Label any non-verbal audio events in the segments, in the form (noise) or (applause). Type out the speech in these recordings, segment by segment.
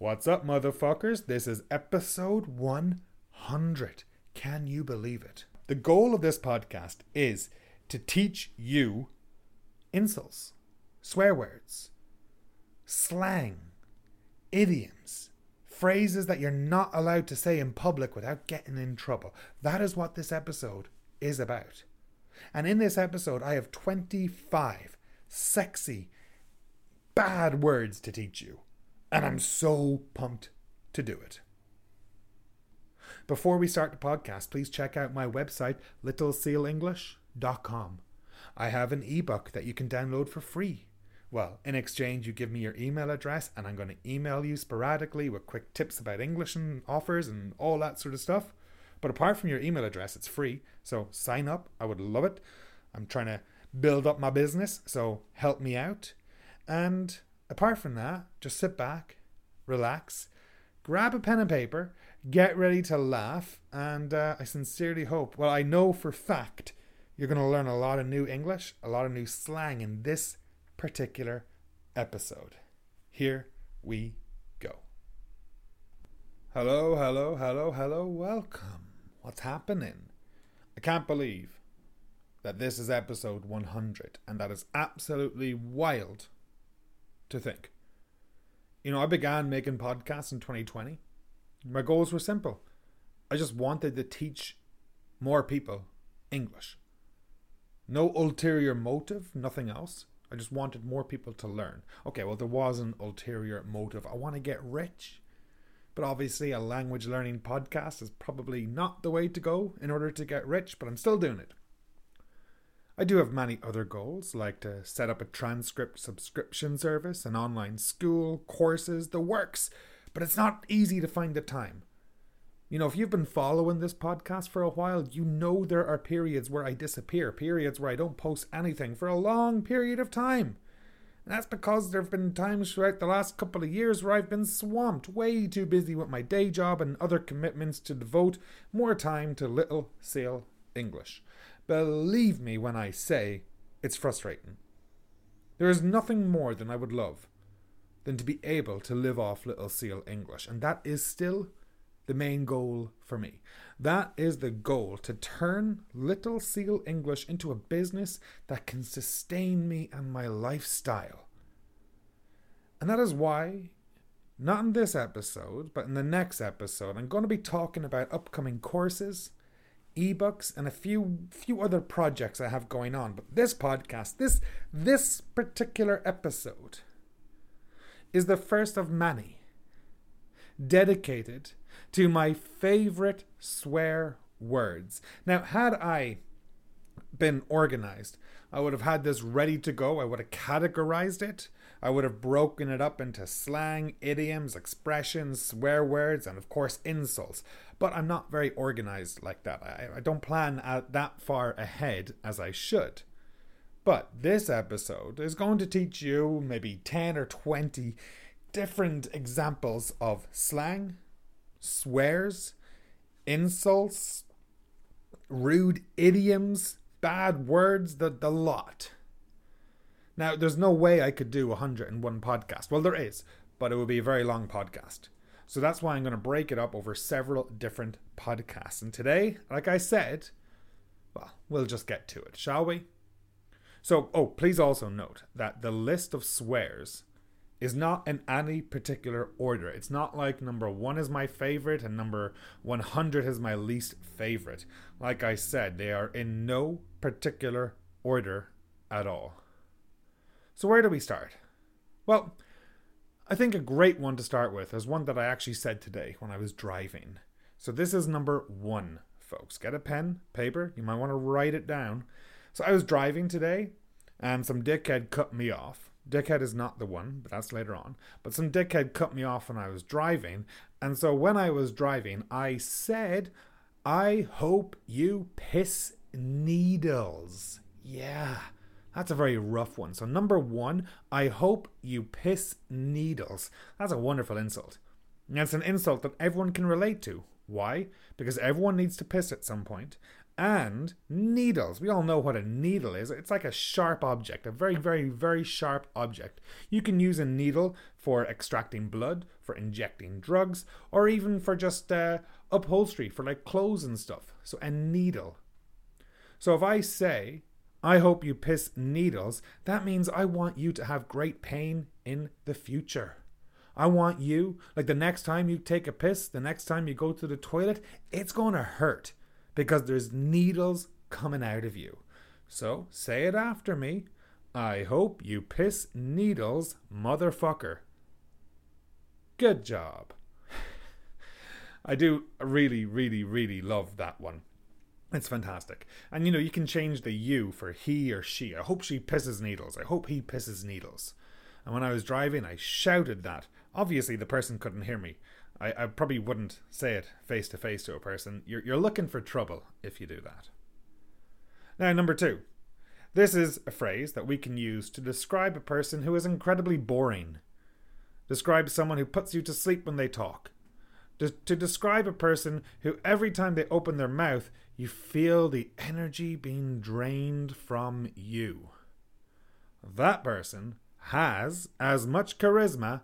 What's up, motherfuckers? This is episode 100. Can you believe it? The goal of this podcast is to teach you insults, swear words, slang, idioms, phrases that you're not allowed to say in public without getting in trouble. That is what this episode is about. And in this episode, I have 25 sexy, bad words to teach you and I'm so pumped to do it. Before we start the podcast, please check out my website, littlesealenglish.com. I have an ebook that you can download for free. Well, in exchange, you give me your email address, and I'm going to email you sporadically with quick tips about English and offers and all that sort of stuff. But apart from your email address, it's free. So sign up. I would love it. I'm trying to build up my business, so help me out. And apart from that, just sit back, relax, grab a pen and paper, get ready to laugh, and uh, I sincerely hope, well, I know for fact, you're going to learn a lot of new English, a lot of new slang in this particular episode. Here we go. Hello, hello, hello, hello, welcome. What's happening? I can't believe that this is episode 100, and that is absolutely wild to think. You know, I began making podcasts in 2020. My goals were simple. I just wanted to teach more people English. No ulterior motive, nothing else. I just wanted more people to learn. Okay, well, there was an ulterior motive. I want to get rich. But obviously, a language learning podcast is probably not the way to go in order to get rich, but I'm still doing it. I do have many other goals, like to set up a transcript subscription service, an online school, courses, the works, but it's not easy to find the time. You know, if you've been following this podcast for a while, you know there are periods where I disappear, periods where I don't post anything for a long period of time. And that's because there have been times throughout the last couple of years where I've been swamped, way too busy with my day job and other commitments to devote more time to Little Seal English. Believe me when I say it's frustrating. There is nothing more than I would love than to be able to live off Little Seal English, and that is still the main goal for me. That is the goal to turn Little Seal English into a business that can sustain me and my lifestyle. And that is why, not in this episode, but in the next episode, I'm going to be talking about upcoming courses ebooks and a few few other projects I have going on. But this podcast, this this particular episode is the first of many dedicated to my favorite swear words. Now, had I been organized, I would have had this ready to go. I would have categorized it. I would have broken it up into slang, idioms, expressions, swear words, and of course insults. But I'm not very organized like that. I, I don't plan out that far ahead as I should. But this episode is going to teach you maybe 10 or 20 different examples of slang, swears, insults, rude idioms, bad words, the, the lot. Now, there's no way I could do 101 podcast. Well, there is, but it would be a very long podcast. So that's why I'm going to break it up over several different podcasts. And today, like I said, well, we'll just get to it, shall we? So, oh, please also note that the list of swears is not in any particular order. It's not like number one is my favorite and number 100 is my least favorite. Like I said, they are in no particular order at all. So, where do we start? Well, I think a great one to start with is one that I actually said today when I was driving. So, this is number one, folks. Get a pen, paper, you might want to write it down. So, I was driving today and some dickhead cut me off. Dickhead is not the one, but that's later on. But some dickhead cut me off when I was driving. And so, when I was driving, I said, I hope you piss needles. Yeah. That's a very rough one. So, number one, I hope you piss needles. That's a wonderful insult. And it's an insult that everyone can relate to. Why? Because everyone needs to piss at some point. and needles. We all know what a needle is. It's like a sharp object, a very, very, very sharp object. You can use a needle for extracting blood, for injecting drugs, or even for just uh, upholstery, for like clothes and stuff. So, a needle. So, if I say, I hope you piss needles, that means I want you to have great pain in the future. I want you, like the next time you take a piss, the next time you go to the toilet, it's going to hurt because there's needles coming out of you. So say it after me. I hope you piss needles, motherfucker. Good job. (sighs) I do really, really, really love that one. It's fantastic. And you know, you can change the you for he or she. I hope she pisses needles. I hope he pisses needles. And when I was driving, I shouted that. Obviously, the person couldn't hear me. I, I probably wouldn't say it face to face to a person. You're, you're looking for trouble if you do that. Now, number two. This is a phrase that we can use to describe a person who is incredibly boring. Describe someone who puts you to sleep when they talk. To, describe a person who, every time they open their mouth, you feel the energy being drained from you. That person has as much charisma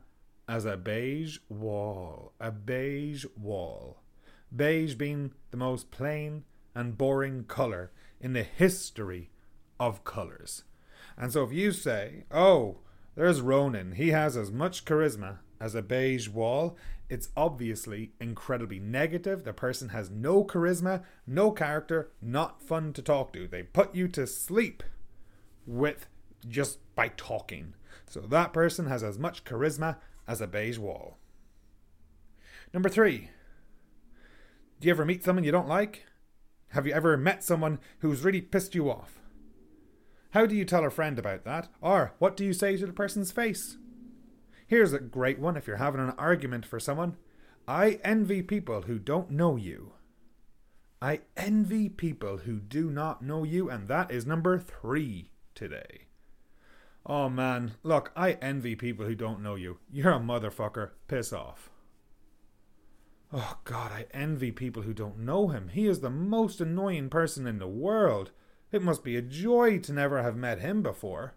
as a beige wall. A beige wall. Beige being the most plain and boring colour in the history of colours. And so if you say, oh, there's Ronan, he has as much charisma as a beige wall, it's obviously incredibly negative. The person has no charisma, no character, not fun to talk to. They put you to sleep with just by talking. So that person has as much charisma as a beige wall. Number three, do you ever meet someone you don't like? Have you ever met someone who's really pissed you off? How do you tell a friend about that? Or what do you say to the person's face? Here's a great one if you're having an argument for someone. I envy people who don't know you. I envy people who do not know you, and that is number three today. Oh man, look, I envy people who don't know you. You're a motherfucker. Piss off. Oh god, I envy people who don't know him. He is the most annoying person in the world. It must be a joy to never have met him before.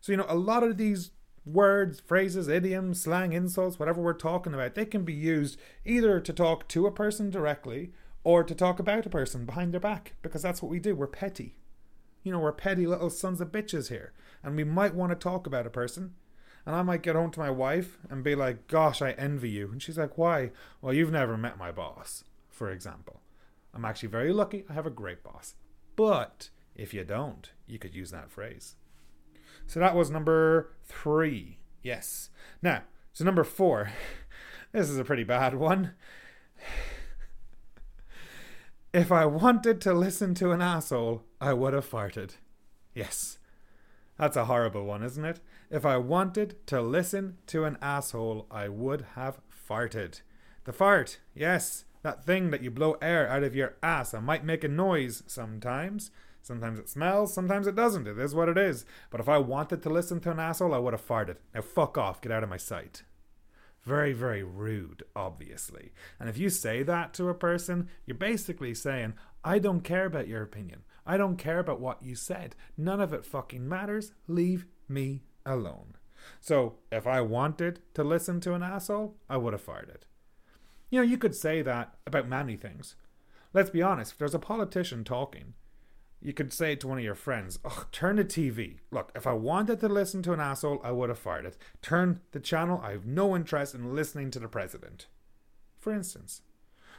So, you know, a lot of these words, phrases, idioms, slang, insults, whatever we're talking about, they can be used either to talk to a person directly or to talk about a person behind their back, because that's what we do. We're petty. You know, we're petty little sons of bitches here and we might want to talk about a person. And I might get home to my wife and be like, Gosh, I envy you. And she's like, Why? Well, you've never met my boss, for example. I'm actually very lucky. I have a great boss. But if you don't, you could use that phrase. So that was number three. Yes. Now, so number four. (laughs) This is a pretty bad one. (sighs) If I wanted to listen to an asshole, I would have farted. Yes. That's a horrible one, isn't it? If I wanted to listen to an asshole, I would have farted. The fart, yes, that thing that you blow air out of your ass and might make a noise sometimes. Sometimes it smells, sometimes it doesn't. It is what it is. But if I wanted to listen to an asshole, I would have farted. Now fuck off, get out of my sight. Very, very rude, obviously. And if you say that to a person, you're basically saying, I don't care about your opinion. I don't care about what you said. None of it fucking matters. Leave me alone. So, if I wanted to listen to an asshole, I would have it. You know, you could say that about many things. Let's be honest, if there's a politician talking, you could say to one of your friends, turn the TV. Look, if I wanted to listen to an asshole, I would have fired it. Turn the channel. I have no interest in listening to the president. For instance.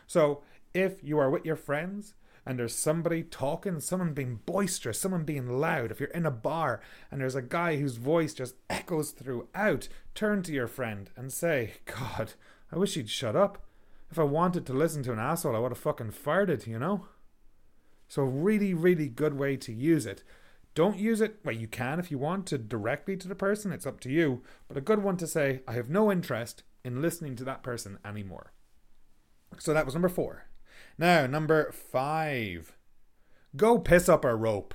So, if you are with your friends and there's somebody talking, someone being boisterous, someone being loud, if you're in a bar and there's a guy whose voice just echoes throughout, turn to your friend and say, God, I wish he'd shut up. If I wanted to listen to an asshole, I would have fucking fired it, you know? So, really, really good way to use it. Don't use it, well, you can if you want to directly to the person, it's up to you, but a good one to say, I have no interest in listening to that person anymore. So, that was number four. Now, number five. Go piss up a rope.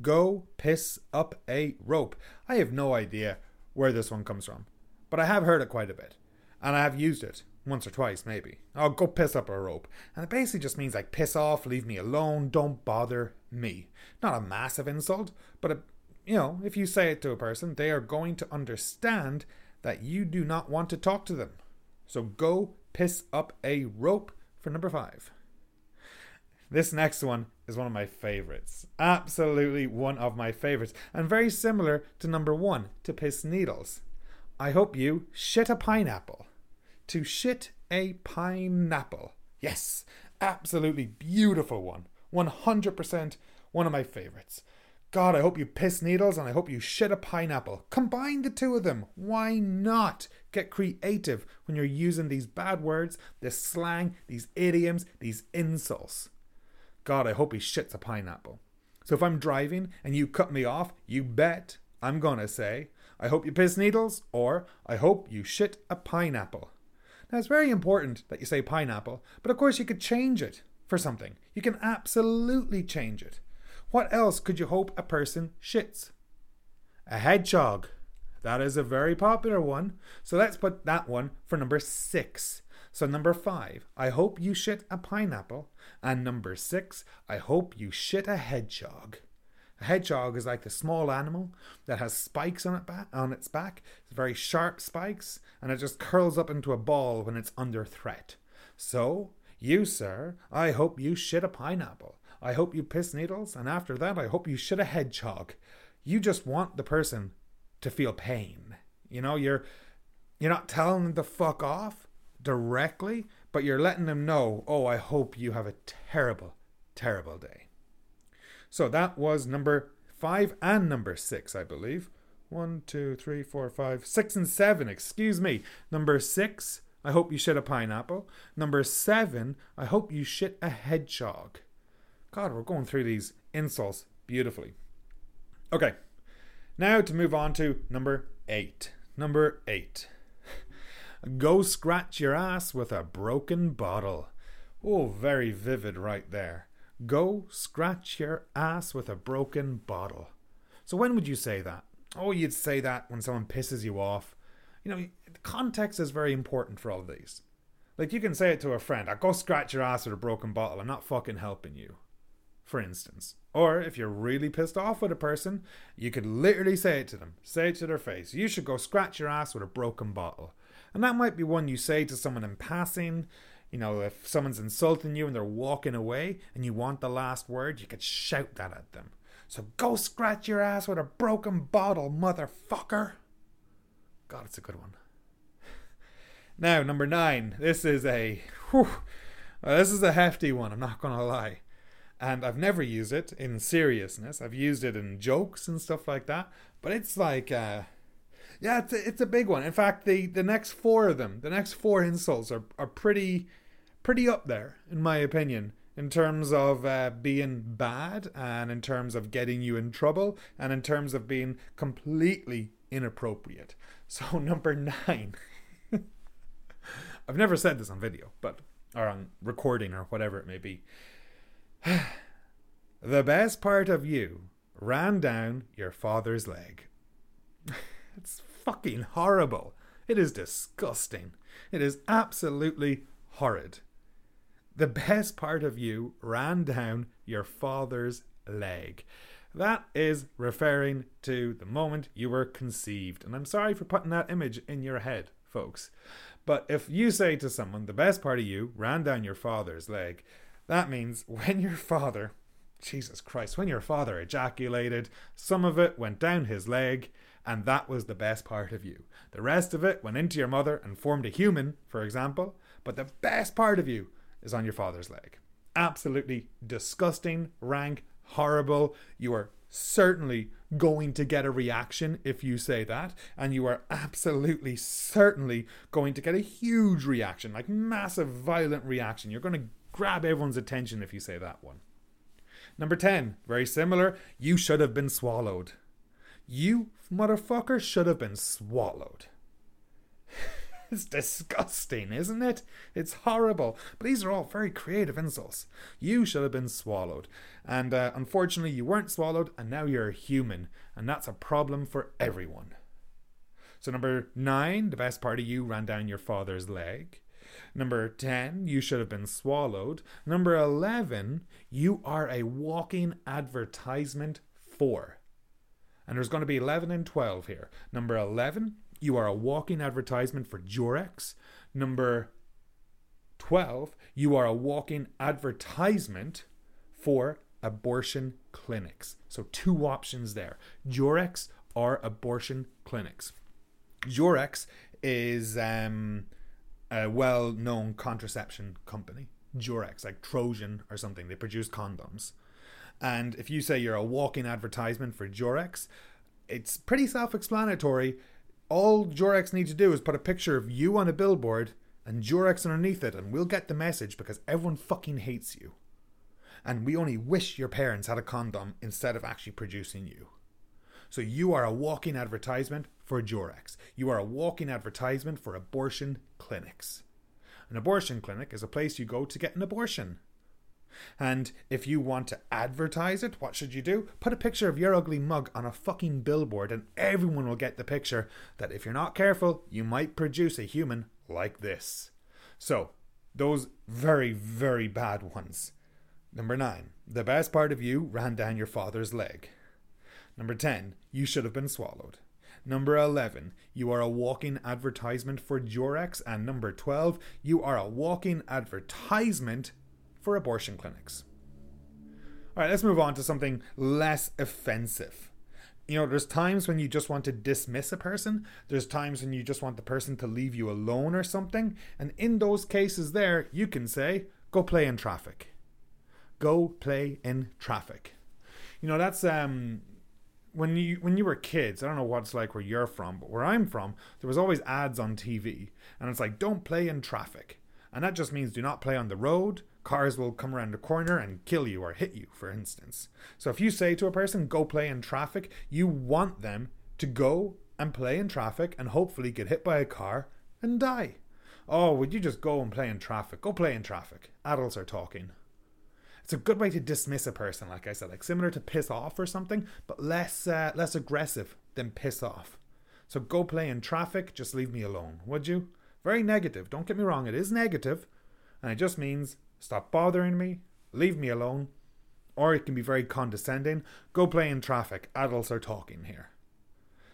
Go piss up a rope. I have no idea where this one comes from, but I have heard it quite a bit. And I have used it once or twice, maybe. I'll go piss up a rope. And it basically just means like piss off, leave me alone, don't bother me. Not a massive insult, but a, you know, if you say it to a person, they are going to understand that you do not want to talk to them. So go piss up a rope for number five. This next one is one of my favorites. Absolutely one of my favorites. And very similar to number one, to piss needles. I hope you shit a pineapple. To shit a pineapple. Yes, absolutely beautiful one. 100% one of my favorites. God, I hope you piss needles and I hope you shit a pineapple. Combine the two of them. Why not? Get creative when you're using these bad words, this slang, these idioms, these insults. God, I hope he shits a pineapple. So if I'm driving and you cut me off, you bet I'm gonna say, I hope you piss needles or I hope you shit a pineapple. Now it's very important that you say pineapple, but of course you could change it for something. You can absolutely change it. What else could you hope a person shits? A hedgehog. That is a very popular one. So let's put that one for number six. So, number five, I hope you shit a pineapple. And number six, I hope you shit a hedgehog. A hedgehog is like the small animal that has spikes on, it on its back, it's very sharp spikes, and it just curls up into a ball when it's under threat. So, you, sir, I hope you shit a pineapple. I hope you piss needles, and after that, I hope you shit a hedgehog. You just want the person to feel pain. You know, you're you're not telling them to fuck off directly, but you're letting them know, oh, I hope you have a terrible, terrible day. So that was number five and number six, I believe. One, two, three, four, five, six, and seven. Excuse me. Number six, I hope you shit a pineapple. Number seven, I hope you shit a hedgehog. God, we're going through these insults beautifully. Okay, now to move on to number eight. Number eight. (laughs) Go scratch your ass with a broken bottle. Oh, very vivid right there. Go scratch your ass with a broken bottle. So, when would you say that? Oh, you'd say that when someone pisses you off. You know, context is very important for all of these. Like, you can say it to a friend, I go scratch your ass with a broken bottle. I'm not fucking helping you for instance. Or if you're really pissed off with a person, you could literally say it to them, say it to their face. You should go scratch your ass with a broken bottle. And that might be one you say to someone in passing. You know, if someone's insulting you and they're walking away and you want the last word, you could shout that at them. So go scratch your ass with a broken bottle, motherfucker. God, it's a good one. Now, number nine. This is a. Whew, this is a hefty one, I'm not to lie and I've never used it in seriousness. I've used it in jokes and stuff like that, but it's like, uh, yeah, it's a, it's a big one. In fact, the the next four of them, the next four insults are are pretty pretty up there in my opinion in terms of uh, being bad and in terms of getting you in trouble and in terms of being completely inappropriate. So (laughs) number nine. (laughs) I've never said this on video, but or on recording or whatever it may be. (sighs) the best part of you ran down your father's leg. (laughs) it's fucking horrible. It is disgusting. It is absolutely horrid. The best part of you ran down your father's leg. That is referring to the moment you were conceived. And I'm sorry for putting that image in your head, folks. But if you say to someone, the best part of you ran down your father's leg, that means when your father, Jesus Christ, when your father ejaculated, some of it went down his leg, and that was the best part of you. The rest of it went into your mother and formed a human, for example, but the best part of you is on your father's leg. Absolutely disgusting, rank, horrible. You are certainly going to get a reaction if you say that, and you are absolutely certainly going to get a huge reaction, like massive, violent reaction. You're going to grab everyone's attention if you say that one. Number 10, very similar. You should have been swallowed. You, motherfucker, should have been swallowed. It's disgusting, isn't it? It's horrible. But these are all very creative insults. You should have been swallowed. And uh, unfortunately, you weren't swallowed, and now you're a human. And that's a problem for everyone. So, number nine, the best part of you ran down your father's leg. Number 10, you should have been swallowed. Number 11, you are a walking advertisement for. And there's going to be 11 and 12 here. Number 11, you are a walking advertisement for Durex. Number 12, you are a walking advertisement for abortion clinics. So, two options there Durex or abortion clinics. Durex is um, a well known contraception company. Durex, like Trojan or something. They produce condoms. And if you say you're a walking advertisement for Durex, it's pretty self explanatory. All Durex need to do is put a picture of you on a billboard and Durex underneath it, and we'll get the message because everyone fucking hates you. And we only wish your parents had a condom instead of actually producing you. So you are a walking advertisement for Durex. You are a walking advertisement for abortion clinics. An abortion clinic is a place you go to get an abortion. And if you want to advertise it, what should you do? Put a picture of your ugly mug on a fucking billboard, and everyone will get the picture that if you're not careful, you might produce a human like this. So, those very, very bad ones. Number nine, the best part of you ran down your father's leg. Number 10, you should have been swallowed. Number 11, you are a walking advertisement for Durex. And number 12, you are a walking advertisement for abortion clinics. All right, let's move on to something less offensive. You know, there's times when you just want to dismiss a person, there's times when you just want the person to leave you alone or something. And in those cases, there, you can say, go play in traffic. Go play in traffic. You know, that's um, when you when you were kids, I don't know what it's like where you're from, but where I'm from, there was always ads on TV, and it's like don't play in traffic, and that just means do not play on the road. Cars will come around the corner and kill you or hit you, for instance. So if you say to a person, "Go play in traffic," you want them to go and play in traffic and hopefully get hit by a car and die. Oh, would you just go and play in traffic? Go play in traffic. Adults are talking. It's a good way to dismiss a person, like I said, like similar to piss off or something, but less uh, less aggressive than piss off. So go play in traffic, just leave me alone, would you? Very negative. Don't get me wrong, it is negative, and it just means stop bothering me, leave me alone. Or it can be very condescending. Go play in traffic. Adults are talking here.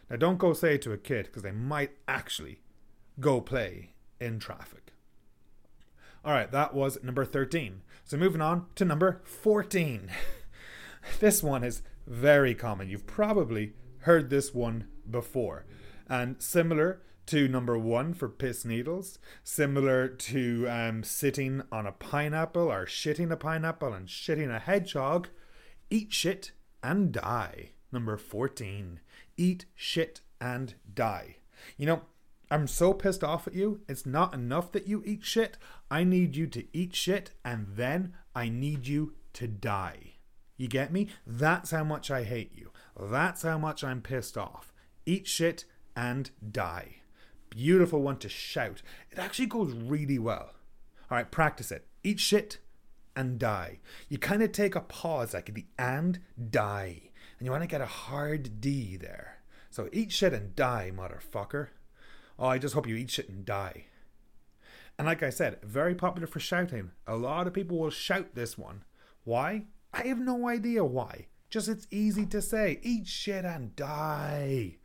Now, don't go say to a kid because they might actually go play in traffic. All right, that was number 13. So moving on to number 14. (laughs) this one is very common. You've probably heard this one before. And similar to number one for piss needles, similar to um, sitting on a pineapple or shitting a pineapple and shitting a hedgehog, eat shit and die. Number 14. Eat shit and die. You know, I'm so pissed off at you. It's not enough that you eat shit. I need you to eat shit and then I need you to die. You get me? That's how much I hate you. That's how much I'm pissed off. Eat shit and die. Beautiful one to shout. It actually goes really well. All right, practice it. Eat shit and die. You kind of take a pause like the and die. And you want to get a hard D there. So eat shit and die, motherfucker. Oh, I just hope you eat shit and die. And like I said, very popular for shouting. A lot of people will shout this one. Why? I have no idea why. Just it's easy to say. Eat shit and die.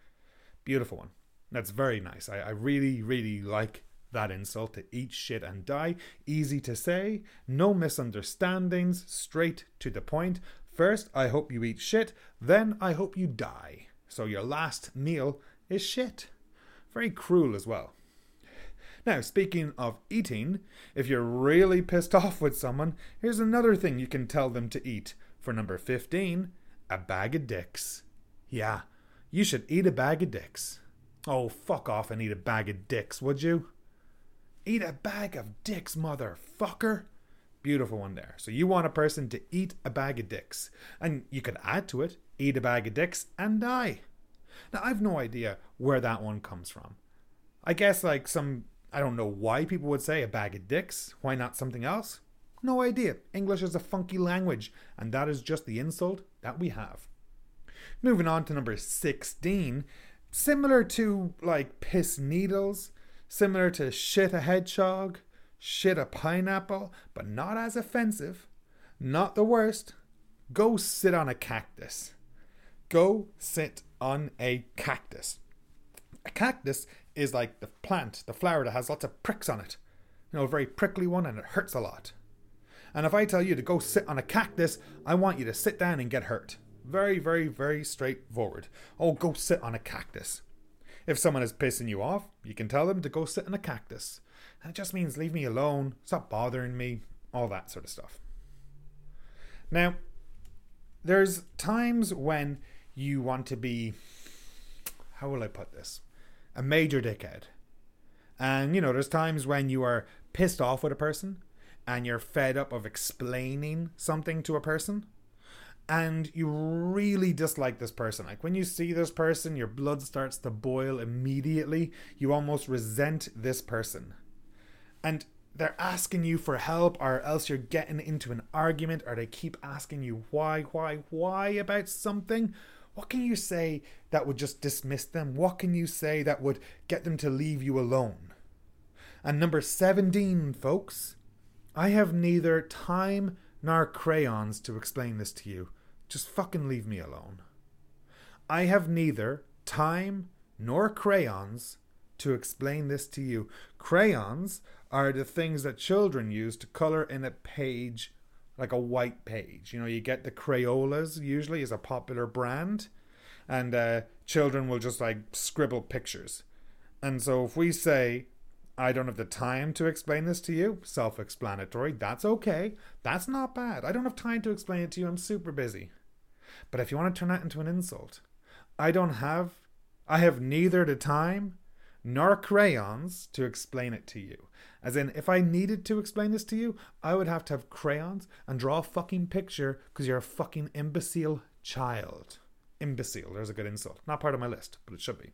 Beautiful one. That's very nice. I, I really, really like that insult to eat shit and die. Easy to say, no misunderstandings, straight to the point. First, I hope you eat shit, then I hope you die. So your last meal is shit. Very cruel as well. Now, speaking of eating, if you're really pissed (laughs) off with someone, here's another thing you can tell them to eat. For number 15, a bag of dicks. Yeah, you should eat a bag of dicks. Oh, fuck off and eat a bag of dicks, would you? Eat a bag of dicks, motherfucker. Beautiful one there. So you want a person to eat a bag of dicks. And you could add to it, eat a bag of dicks and die. Now, I've no idea where that one comes from. I guess, like, some. I don't know why people would say a bag of dicks. Why not something else? No idea. English is a funky language, and that is just the insult that we have. Moving on to number 16. Similar to like piss needles, similar to shit a hedgehog, shit a pineapple, but not as offensive, not the worst. Go sit on a cactus. Go sit on a cactus. A cactus is like the plant, the flower that has lots of pricks on it. You know, a very prickly one and it hurts a lot. And if I tell you to go sit on a cactus, I want you to sit down and get hurt. Very, very, very straightforward. Oh, go sit on a cactus. If someone is pissing you off, you can tell them to go sit on a cactus. And it just means leave me alone, stop bothering me, all that sort of stuff. Now, there's times when you want to be, how will I put this? A major dickhead. And, you know, there's times when you are pissed off with a person and you're fed up of explaining something to a person and you really dislike this person. Like when you see this person, your blood starts to boil immediately. You almost resent this person. And they're asking you for help, or else you're getting into an argument, or they keep asking you why, why, why about something. What can you say that would just dismiss them? What can you say that would get them to leave you alone? And number 17, folks, I have neither time nor crayons to explain this to you. Just fucking leave me alone. I have neither time nor crayons to explain this to you. Crayons are the things that children use to color in a page like a white page. You know, you get the Crayolas usually is a popular brand, and uh, children will just like scribble pictures. And so if we say I don't have the time to explain this to you. Self explanatory. That's okay. That's not bad. I don't have time to explain it to you. I'm super busy. But if you want to turn that into an insult, I don't have, I have neither the time nor crayons to explain it to you. As in, if I needed to explain this to you, I would have to have crayons and draw a fucking picture because you're a fucking imbecile child. Imbecile, there's a good insult. Not part of my list, but it should be.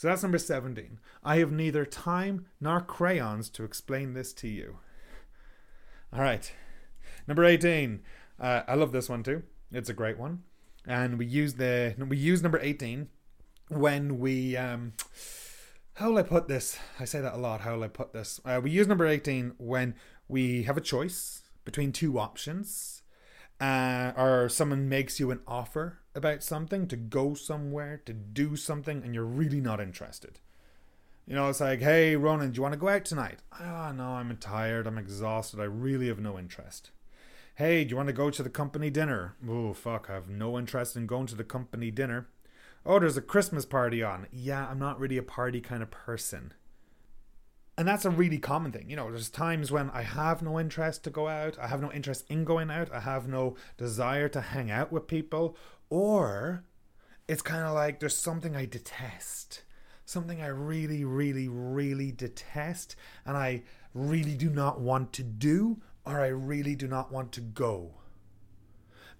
So that's number 17. I have neither time nor crayons to explain this to you. All right. Number 18. Uh, I love this one too. It's a great one. And we use the we use number 18 when we um how will I put this? I say that a lot. How will I put this? Uh, we use number 18 when we have a choice between two options uh, or someone makes you an offer about something to go somewhere, to do something, and you're really not interested. You know, it's like, hey, Ronan, do you want to go out tonight? Ah, oh, no, I'm tired. I'm exhausted. I really have no interest. Hey, do you want to go to the company dinner? Oh, fuck, I have no interest in going to the company dinner. Oh, there's a Christmas party on. Yeah, I'm not really a party kind of person and that's a really common thing. You know, there's times when I have no interest to go out, I have no interest in going out, I have no desire to hang out with people, or it's kind of like there's something I detest. Something I really, really, really detest, and I really do not want to do, or I really do not want to go.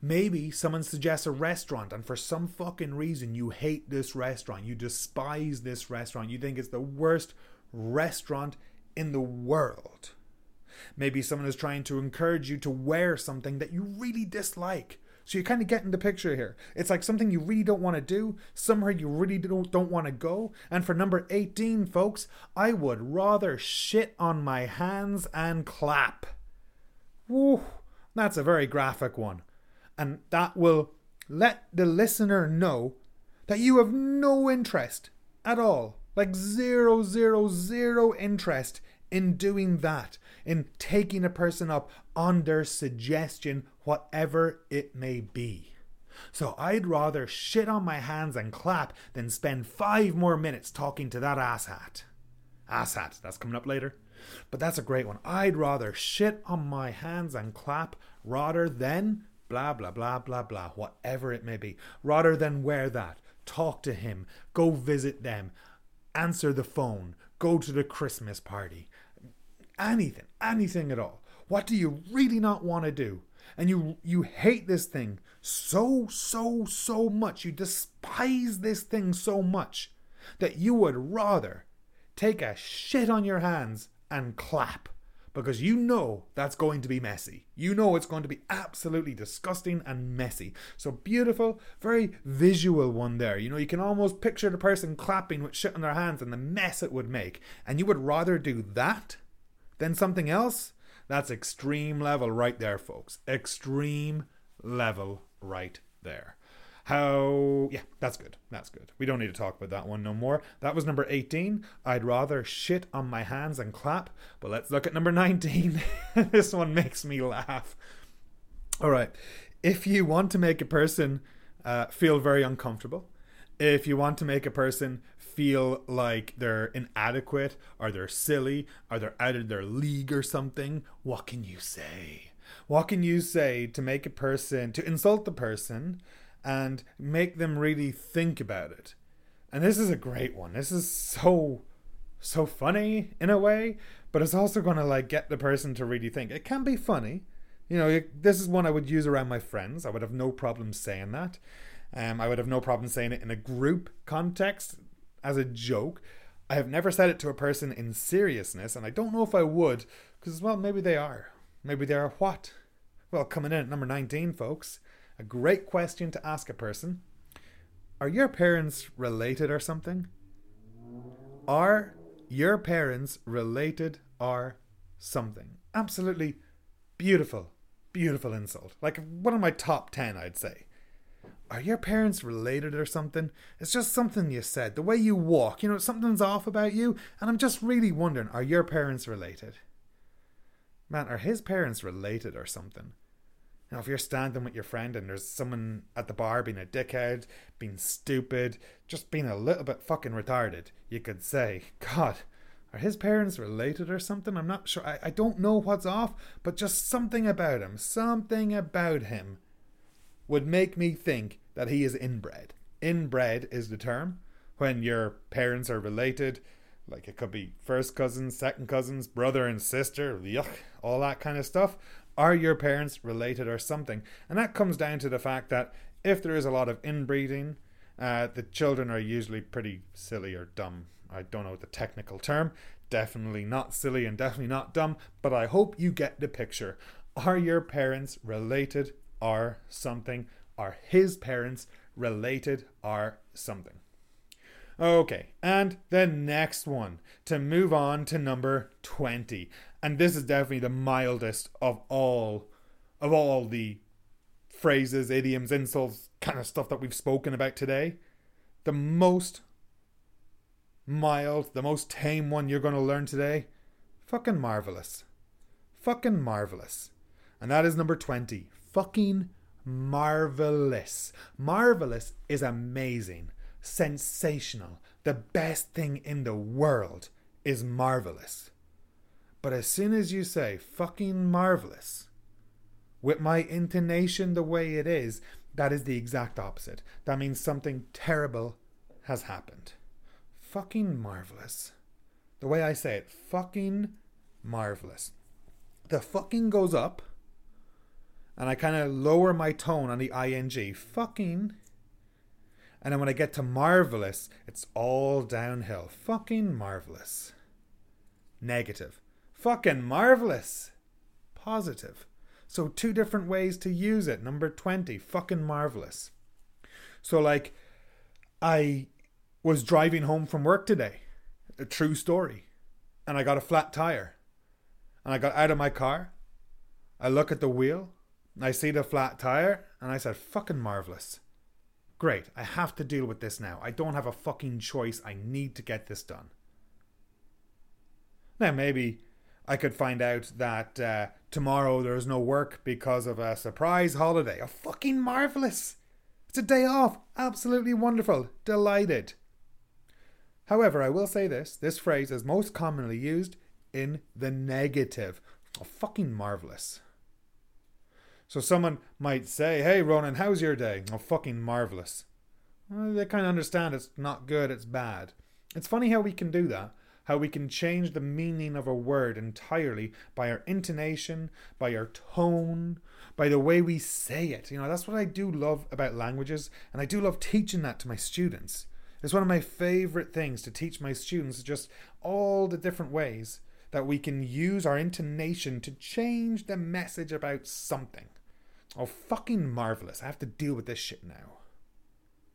Maybe someone suggests a restaurant, and for some fucking reason, you hate this restaurant. You despise this restaurant. You think it's the worst restaurant in the world. Maybe someone is trying to encourage you to wear something that you really dislike. So you kind of get in the picture here. It's like something you really don't want to do, somewhere you really don't, don't want to go. And for number 18, folks, I would rather shit on my hands and clap. Woo, that's a very graphic one. And that will let the listener know that you have no interest at all like zero, zero, zero interest in doing that, in taking a person up on their suggestion, whatever it may be. So I'd rather shit on my hands and clap than spend five more minutes talking to that asshat. Asshat, that's coming up later. But that's a great one. I'd rather shit on my hands and clap rather than blah, blah, blah, blah, blah, whatever it may be. Rather than wear that, talk to him, go visit them, answer the phone, go to the Christmas party, anything, anything at all. What do you really not want to do? And you you hate this thing so so so much. You despise this thing so much that you would rather take a shit on your hands and clap. because you know that's going to be messy. You know it's going to be absolutely disgusting and messy. So beautiful, very visual one there. You know, you can almost picture the person clapping with shit on their hands and the mess it would make. And you would rather do that than something else? That's extreme level right there, folks. Extreme level right there. How, yeah, that's good. That's good. We don't need to talk about that one no more. That was number 18. I'd rather shit on my hands and clap. But let's look at number 19. (laughs) this one makes me laugh. All right. If you want to make a person uh, feel very uncomfortable, if you want to make a person feel like they're inadequate or they're silly or they're out of their league or something, what can you say? What can you say to make a person, to insult the person and make them really think about it. And this is a great one. This is so so funny in a way, but it's also going to like get the person to really think. It can be funny. You know, this is one I would use around my friends. I would have no problem saying that. Um, I would have no problem saying it in a group context as a joke. I have never said it to a person in seriousness, and I don't know if I would, because, well, maybe they are. Maybe they are what? Well, coming in at number 19, folks, a great question to ask a person. Are your parents related or something? Are your parents related or something? Absolutely beautiful, beautiful insult. Like one of my top 10, I'd say. Are your parents related or something? It's just something you said. The way you walk, you know, something's off about you. And I'm just really wondering are your parents related? Man, are his parents related or something? You if you're standing with your friend and there's someone at the bar being a dickhead, being stupid, just being a little bit fucking retarded, you could say, God, are his parents related or something? I'm not sure. I, I don't know what's off, but just something about him, something about him would make me think that he is inbred. Inbred is the term when your parents are related. Like it could be first cousins, second cousins, brother and sister, yuck, all that kind of stuff. Are your parents related or something? And that comes down to the fact that if there is a lot of inbreeding, uh, the children are usually pretty silly or dumb. I don't know the technical term. Definitely not silly and definitely not dumb, but I hope you get the picture. Are your parents related or something? Are his parents related Are something? Okay, and the next one to move on to number 20 and this is definitely the mildest of all of all the phrases, idioms, insults, kind of stuff that we've spoken about today. The most mild, the most tame one you're going to learn today, fucking marvelous. Fucking marvelous. And that is number 20. Fucking marvelous. Marvelous is amazing, sensational. The best thing in the world is marvelous. But as soon as you say fucking marvelous, with my intonation the way it is, that is the exact opposite. That means something terrible has happened. Fucking marvelous. The way I say it, fucking marvelous. The fucking goes up, and I kind of lower my tone on the ing. Fucking. And then when I get to marvelous, it's all downhill. Fucking marvelous. Negative fucking marvelous. Positive. So, two different ways to use it. Number 20, fucking marvelous. So, like, I was driving home from work today, a true story, and I got a flat tire. And I got out of my car, I look at the wheel, I see the flat tire, and I said, fucking marvelous. Great, I have to deal with this now. I don't have a fucking choice. I need to get this done. Now, maybe I could find out that uh, tomorrow there's no work because of a surprise holiday. A fucking marvelous! It's a day off. Absolutely wonderful. Delighted. However, I will say this this phrase is most commonly used in the negative. Oh, fucking marvelous. So someone might say, Hey, Ronan, how's your day? Oh, fucking marvelous. Well, they kind of understand it's not good, it's bad. It's funny how we can do that how we can change the meaning of a word entirely by our intonation, by our tone, by the way we say it. You know, that's what I do love about languages, and I do love teaching that to my students. It's one of my favorite things to teach my students just all the different ways that we can use our intonation to change the message about something. Oh, fucking marvelous. I have to deal with this shit now.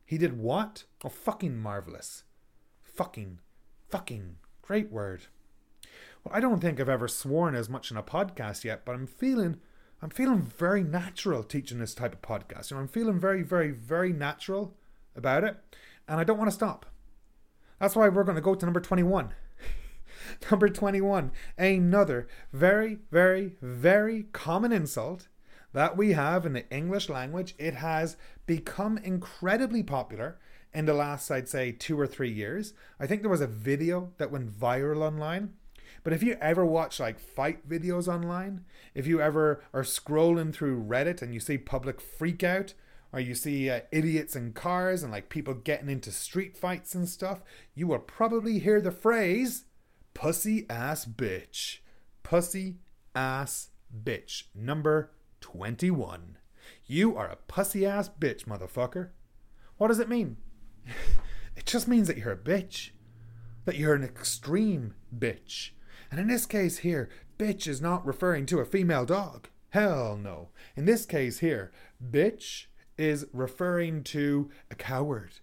He did what? Oh, fucking marvelous. Fucking, fucking, great word. Well, I don't think I've ever sworn as much in a podcast yet, but I'm feeling, I'm feeling very natural teaching this type of podcast. You know, I'm feeling very, very, very natural about it, and I don't want to stop. That's why we're going to go to number 21. (laughs) number 21, another very, very, very common insult that we have in the English language. It has become incredibly popular in the last, I'd say, two or three years. I think there was a video that went viral online. But if you ever watch like fight videos online, if you ever are scrolling through Reddit and you see public freakout, or you see uh, idiots in cars and like people getting into street fights and stuff, you will probably hear the phrase pussy ass bitch. Pussy ass bitch. Number 21. You are a pussy ass bitch, motherfucker. What does it mean? (laughs) it just means that you're a bitch. That you're an extreme bitch. And in this case here, bitch is not referring to a female dog. Hell no. In this case here, bitch is referring to a coward,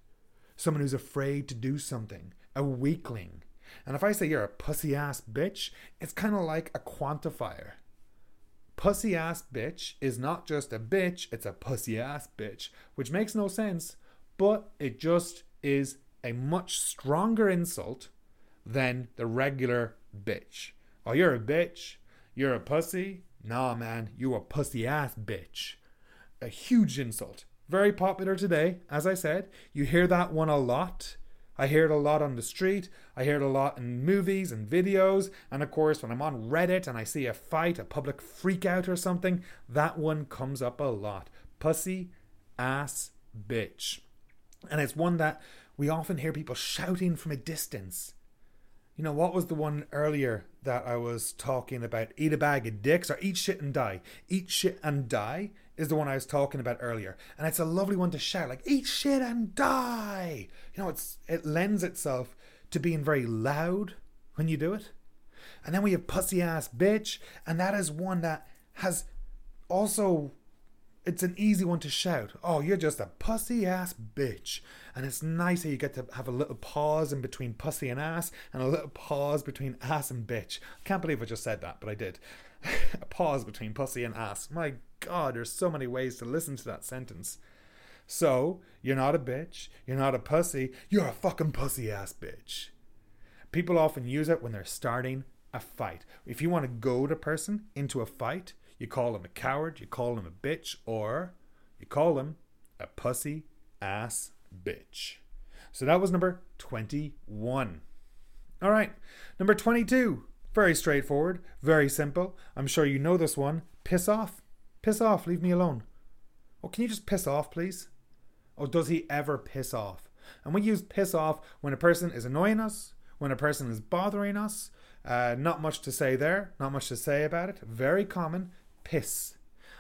someone who's afraid to do something, a weakling. And if I say you're a pussy ass bitch, it's kind of like a quantifier. Pussy ass bitch is not just a bitch, it's a pussy ass bitch, which makes no sense, but it just is a much stronger insult than the regular bitch. Oh, you're a bitch? You're a pussy? Nah, man, you a pussy ass bitch a huge insult. Very popular today, as I said. You hear that one a lot. I hear it a lot on the street. I hear it a lot in movies and videos. And of course, when I'm on Reddit and I see a fight, a public freakout or something, that one comes up a lot. Pussy, ass, bitch. And it's one that we often hear people shouting from a distance. You know, what was the one earlier that I was talking about? Eat a bag of dicks or eat shit and die. Eat shit and die is the one I was talking about earlier. And it's a lovely one to shout, like, eat shit and die. You know, it's it lends itself to being very loud when you do it. And then we have pussy ass bitch, and that is one that has also it's an easy one to shout. Oh, you're just a pussy ass bitch. And it's nice how you get to have a little pause in between pussy and ass and a little pause between ass and bitch. I can't believe I just said that, but I did. (laughs) a pause between pussy and ass. My God, there's so many ways to listen to that sentence. So, you're not a bitch, you're not a pussy, you're a fucking pussy ass bitch. People often use it when they're starting a fight. If you want to goad a person into a fight, you call him a coward, you call him a bitch, or you call him a pussy ass bitch. So that was number 21. All right, number 22. Very straightforward, very simple. I'm sure you know this one. Piss off. Piss off, leave me alone. Oh, can you just piss off, please? Or does he ever piss off? And we use piss off when a person is annoying us, when a person is bothering us. Uh, not much to say there, not much to say about it. Very common. Piss.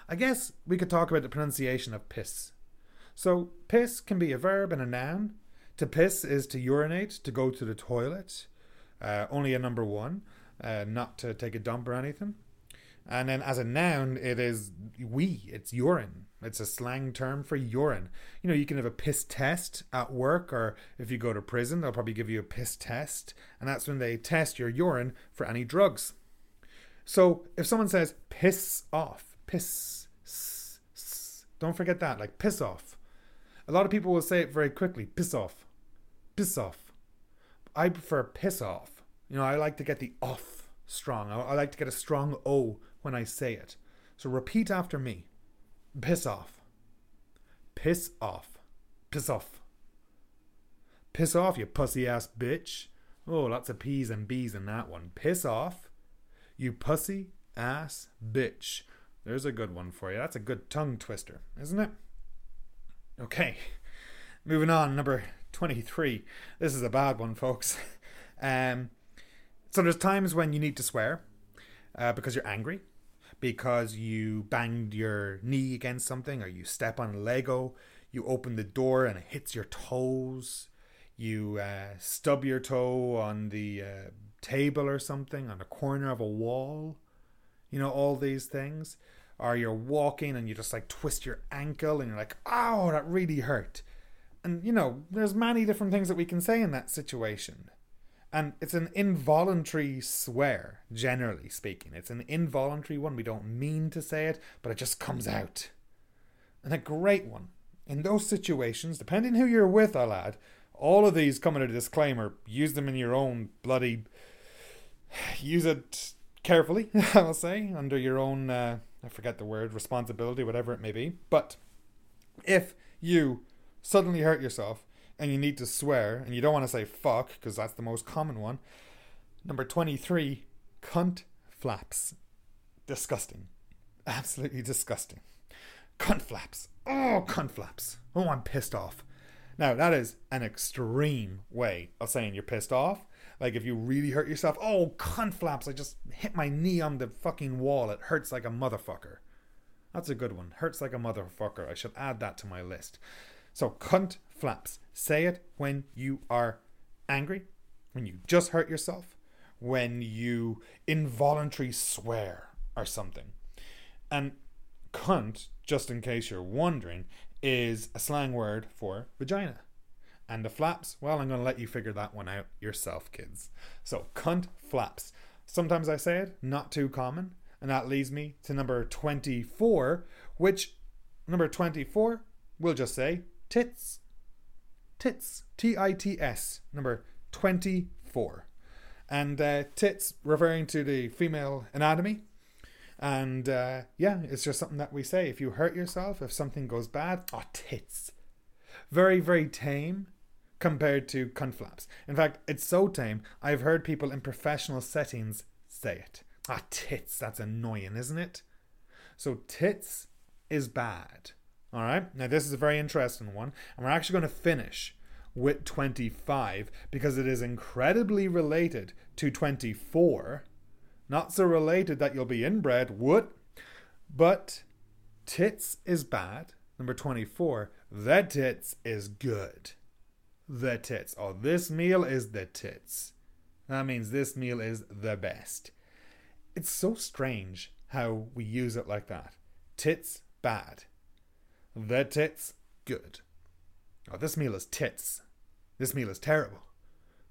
I guess we could talk about the pronunciation of piss. So, piss can be a verb and a noun. To piss is to urinate, to go to the toilet. Uh, only a number one uh, not to take a dump or anything. And then as a noun, it is we, it's urine. It's a slang term for urine. You know, you can have a piss test at work, or if you go to prison, they'll probably give you a piss test. And that's when they test your urine for any drugs. So if someone says piss off, piss, s, s, don't forget that, like piss off. A lot of people will say it very quickly piss off, piss off. I prefer piss off you know, I like to get the off strong. I, I like to get a strong O when I say it. So repeat after me. Piss off. Piss off. Piss off. Piss off, you pussy ass bitch. Oh, lots of P's and B's in that one. Piss off, you pussy ass bitch. There's a good one for you. That's a good tongue twister, isn't it? Okay, moving on. Number 23. This is a bad one, folks. (laughs) Um, so there's times when you need to swear uh, because you're angry, because you banged your knee against something, or you step on a Lego, you open the door and it hits your toes, you uh, stub your toe on the uh, table or something, on the corner of a wall. You know, all these things. Or you're walking and you just like twist your ankle and you're like, oh, that really hurt. And, you know, there's many different things that we can say in that situation. And it's an involuntary swear, generally speaking. It's an involuntary one. We don't mean to say it, but it just comes out. And a great one. In those situations, depending who you're with, I'll add, all of these come a disclaimer. Use them in your own bloody. Use it carefully, (laughs) I'll say, under your own, uh, I forget the word, responsibility, whatever it may be. But if you suddenly hurt yourself and you need to swear and you don't want to say fuck because that's the most common one. Number 23, cunt flaps. Disgusting. Absolutely disgusting. Cunt flaps. Oh, cunt flaps. Oh, I'm pissed off. Now, that is an extreme way of saying you're pissed off. Like if you really hurt yourself, oh, cunt flaps. I just hit my knee on the fucking wall. It hurts like a motherfucker. That's a good one. Hurts like a motherfucker. I should add that to my list. So, cunt flaps. Say it when you are angry, when you just hurt yourself, when you involuntarily swear or something. And cunt, just in case you're wondering, is a slang word for vagina. And the flaps, well, I'm going to let you figure that one out yourself, kids. So, cunt flaps. Sometimes I say it, not too common. And that leads me to number 24, which number 24, we'll just say tits. Tits. T I T S. Number 24. And uh, tits referring to the female anatomy. And uh, yeah, it's just something that we say. If you hurt yourself, if something goes bad, oh, tits. Very, very tame compared to cunt flaps. In fact, it's so tame, I've heard people in professional settings say it. Ah, tits, that's annoying, isn't it? So, tits is bad. All right. Now, this is a very interesting one. And we're actually going to finish with 25 because it is incredibly related to 24. Not so related that you'll be inbred, what? But tits is bad. Number 24. The tits is good. The tits. Oh, this meal is the tits. That means this meal is the best. It's so strange how we use it like that. Tits, bad. The tits, good. Oh, this meal is tits. This meal is terrible.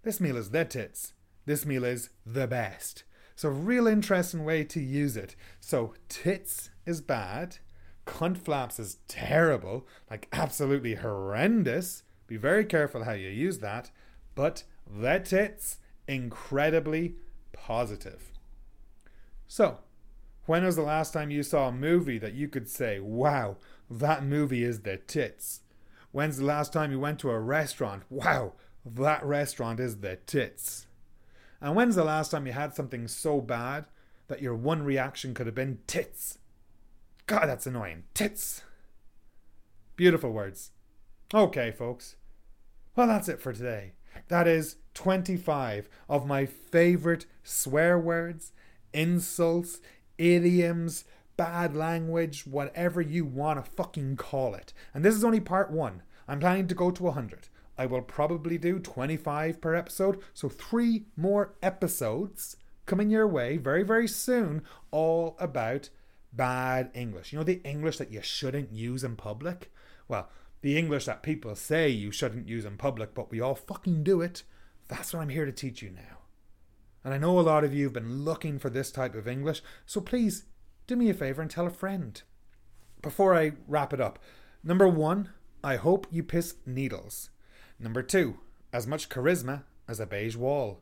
This meal is the tits. This meal is the best. So, real interesting way to use it. So, tits is bad. Cunt flaps is terrible, like absolutely horrendous. Be very careful how you use that. But the tits, incredibly positive. So, when was the last time you saw a movie that you could say, wow, that movie is the tits? When's the last time you went to a restaurant? Wow, that restaurant is the tits. And when's the last time you had something so bad that your one reaction could have been tits? God, that's annoying. Tits. Beautiful words. Okay, folks. Well, that's it for today. That is 25 of my favorite swear words, insults, idioms, bad language, whatever you want to fucking call it. And this is only part one. I'm planning to go to 100. I will probably do 25 per episode, so three more episodes coming your way very, very soon, all about bad English. You know, the English that you shouldn't use in public? Well, the English that people say you shouldn't use in public, but we all fucking do it. That's what I'm here to teach you now. And I know a lot of you have been looking for this type of English, so please do me a favour and tell a friend. Before I wrap it up, number one, I hope you piss needles. Number two, as much charisma as a beige wall.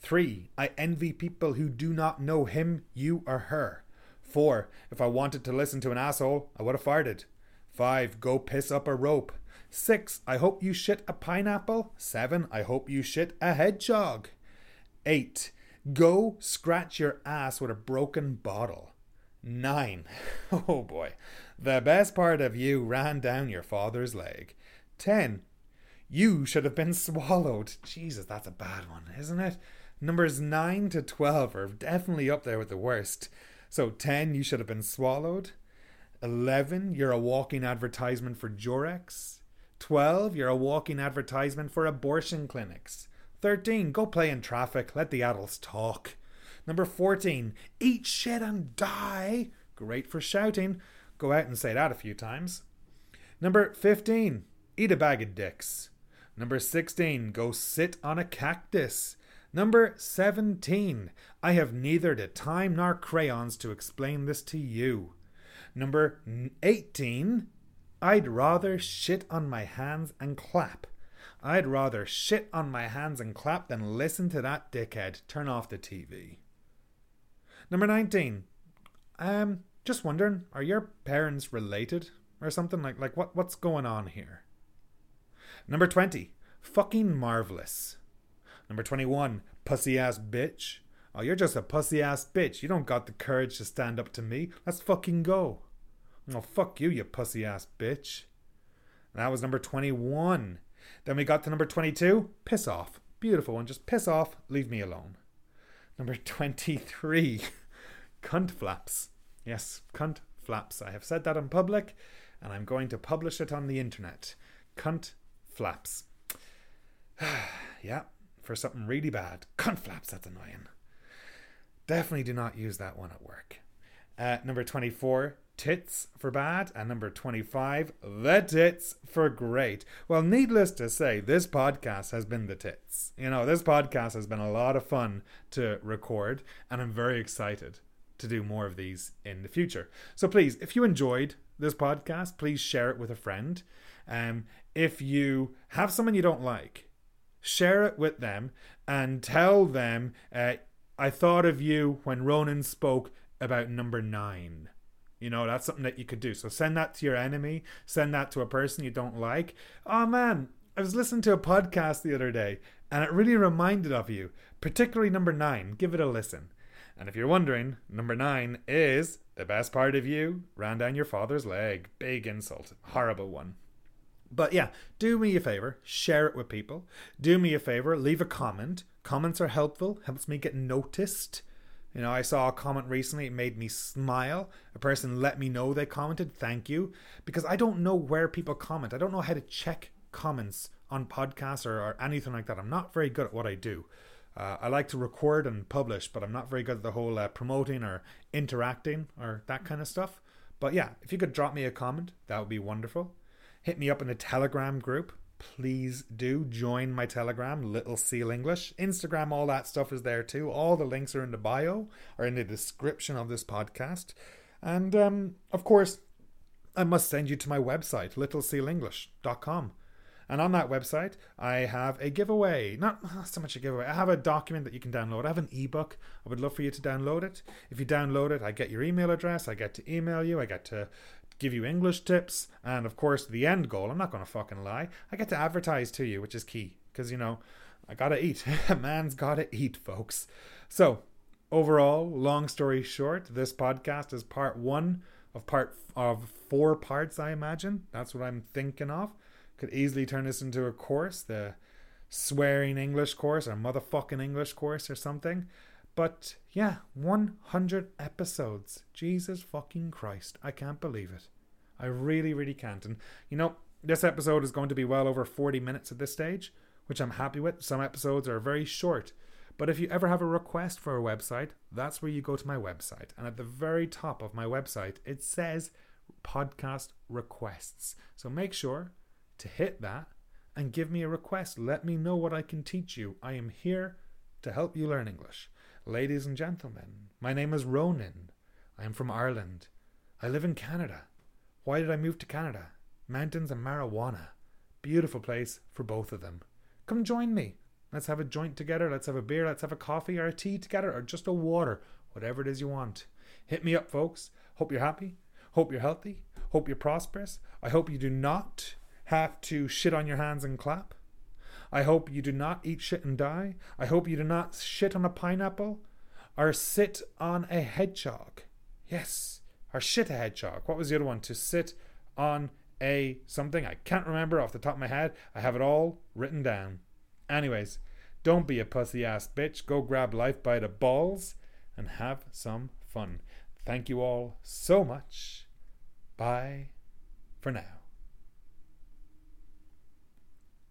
Three, I envy people who do not know him, you, or her. Four, if I wanted to listen to an asshole, I would have farted. Five, go piss up a rope. Six, I hope you shit a pineapple. Seven, I hope you shit a hedgehog. Eight, go scratch your ass with a broken bottle. Nine. (laughs) Oh boy. The best part of you ran down your father's leg. Ten. You should have been (laughs) swallowed. Jesus, that's a bad one, isn't it? Numbers 9 to 12 are definitely up there with the worst. So 10, you should have been swallowed. 11, you're a walking advertisement for Durex. 12, you're a walking advertisement for abortion clinics. 13. Go play in traffic. Let the adults talk. Number 14. Eat shit and die. Great for shouting. Go out and say that a few times. Number 15. Eat a bag of dicks. Number 16. Go sit on a cactus. Number 17. I have neither the time nor crayons to explain this to you. Number 18. I'd rather shit on my hands and clap. I'd rather shit on my hands and clap than listen to that dickhead. Turn off the TV. Number 19. Um, just wondering, are your parents related or something like like what what's going on here? Number 20. Fucking marvelous. Number 21. Pussy ass bitch. Oh, you're just a pussy ass bitch. You don't got the courage to stand up to me. Let's fucking go. Oh, fuck you, you pussy ass bitch. And that was number 21. Then we got to number 22. Piss off. Beautiful one. Just piss off. Leave me alone. Number (laughs) 23. cunt flaps. Yes, cunt flaps. I have said that in public and I'm going to publish it on the internet. Cunt flaps. (sighs) yeah, for something really bad. (laughs) Cunt flaps, that's annoying. Definitely do not use that one at work. Uh, number 24, tits for bad. And number 25, the tits for great. Well, needless to say, this podcast has been the tits. You know, this podcast has been a lot of fun to record, and I'm very excited to do more of these in the future. So please, if you enjoyed this podcast, please share it with a friend. Um, if you have someone you don't like, share it with them and tell them, uh, I thought of you when Ronan spoke about number nine. You know, that's something that you could do. So send that to your enemy, send that to a person you don't like. Oh man, I was listening to a podcast the other day and it really reminded of you, particularly number nine. Give it a listen. And if you're wondering, number nine is the best part of you ran down your father's leg. Big insult. Horrible one. But yeah, do me a favor, share it with people. Do me a favor, leave a comment. Comments are helpful, helps me get noticed. You know, I saw a comment recently, it made me smile. A person let me know they commented, thank you. Because I don't know where people comment. I don't know how to check comments on podcasts or, or anything like that. I'm not very good at what I do. Uh, I like to record and publish, but I'm not very good at the whole uh, promoting or interacting or that kind of stuff. But yeah, if you could drop me a comment, that would be wonderful hit me up in a Telegram group. Please do join my Telegram, Little Seal English. Instagram, all that stuff is there too. All the links are in the bio or in the description of this podcast. And um, of course, I must send you to my website, littlesealenglish.com. And on that website, I have a giveaway. Not, not so much a giveaway. I have a document that you can download. I have an ebook. I would love for you to download it. If you download it, I get your email address. I get to email you. I get to give you English tips, and of course, the end goal. I'm not going to fucking lie. I get to advertise to you, which is key because you know I gotta eat. (laughs) A man's gotta eat, folks. So, overall, long story short, this podcast is part one of part of four parts. I imagine that's what I'm thinking of. Could easily turn this into a course, the swearing English course or motherfucking English course or something. But yeah, 100 episodes. Jesus fucking Christ. I can't believe it. I really, really can't. And you know, this episode is going to be well over 40 minutes at this stage, which I'm happy with. Some episodes are very short. But if you ever have a request for a website, that's where you go to my website. And at the very top of my website, it says podcast requests. So make sure to hit that and give me a request. Let me know what I can teach you. I am here to help you learn English. Ladies and gentlemen, my name is Ronan. I am from Ireland. I live in Canada. Why did I move to Canada? Mountains and marijuana. Beautiful place for both of them. Come join me. Let's have a joint together. Let's have a beer. Let's have a coffee or a tea together or just a water. Whatever it is you want. Hit me up, folks. Hope you're happy. Hope you're healthy. Hope you're prosperous. I hope you do not have to shit on your hands and clap. I hope you do not eat shit and die. I hope you do not shit on a pineapple or sit on a hedgehog. Yes, or shit a hedgehog. What was the other one? To sit on a something I can't remember off the top of my head. I have it all written down. Anyways, don't be a pussy ass bitch. Go grab life by the balls and have some fun. Thank you all so much. Bye for now.